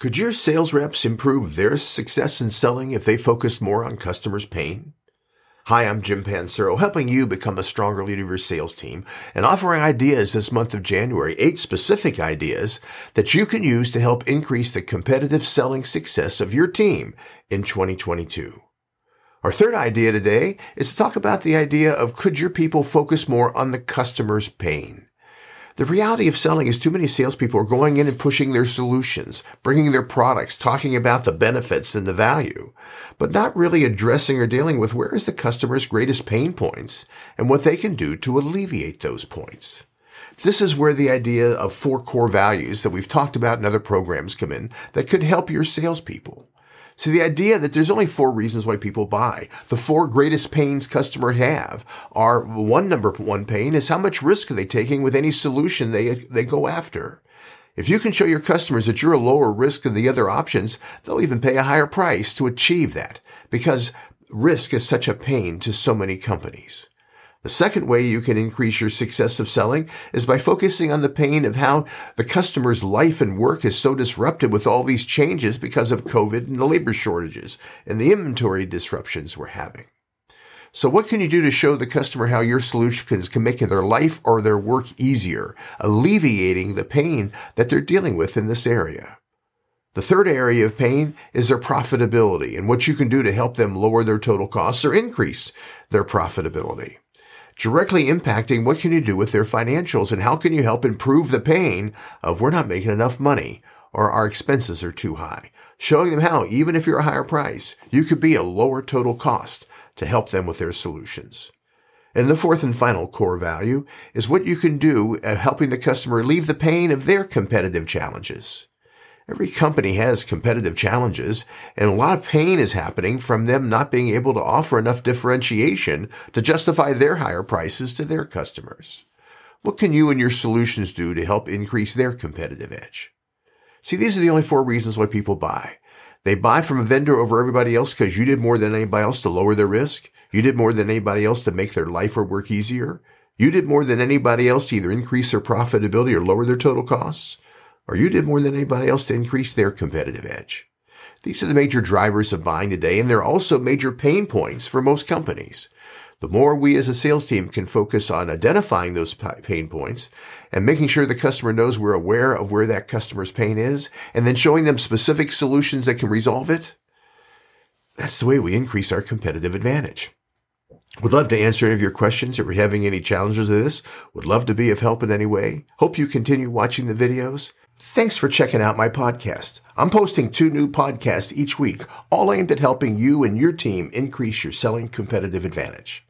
Could your sales reps improve their success in selling if they focused more on customers' pain? Hi, I'm Jim Pancero, helping you become a stronger leader of your sales team and offering ideas this month of January, eight specific ideas that you can use to help increase the competitive selling success of your team in 2022. Our third idea today is to talk about the idea of could your people focus more on the customer's pain? The reality of selling is too many salespeople are going in and pushing their solutions, bringing their products, talking about the benefits and the value, but not really addressing or dealing with where is the customer's greatest pain points and what they can do to alleviate those points. This is where the idea of four core values that we've talked about in other programs come in that could help your salespeople. So the idea that there's only four reasons why people buy. The four greatest pains customers have are one number one pain is how much risk are they taking with any solution they, they go after. If you can show your customers that you're a lower risk than the other options, they'll even pay a higher price to achieve that because risk is such a pain to so many companies. The second way you can increase your success of selling is by focusing on the pain of how the customer's life and work is so disrupted with all these changes because of COVID and the labor shortages and the inventory disruptions we're having. So what can you do to show the customer how your solutions can make their life or their work easier, alleviating the pain that they're dealing with in this area? The third area of pain is their profitability and what you can do to help them lower their total costs or increase their profitability directly impacting what can you do with their financials and how can you help improve the pain of we're not making enough money or our expenses are too high. Showing them how, even if you're a higher price, you could be a lower total cost to help them with their solutions. And the fourth and final core value is what you can do helping the customer relieve the pain of their competitive challenges. Every company has competitive challenges and a lot of pain is happening from them not being able to offer enough differentiation to justify their higher prices to their customers. What can you and your solutions do to help increase their competitive edge? See, these are the only four reasons why people buy. They buy from a vendor over everybody else because you did more than anybody else to lower their risk. You did more than anybody else to make their life or work easier. You did more than anybody else to either increase their profitability or lower their total costs or you did more than anybody else to increase their competitive edge. These are the major drivers of buying today, and they're also major pain points for most companies. The more we as a sales team can focus on identifying those pain points and making sure the customer knows we're aware of where that customer's pain is, and then showing them specific solutions that can resolve it, that's the way we increase our competitive advantage. Would love to answer any of your questions if you're having any challenges with this. Would love to be of help in any way. Hope you continue watching the videos. Thanks for checking out my podcast. I'm posting two new podcasts each week, all aimed at helping you and your team increase your selling competitive advantage.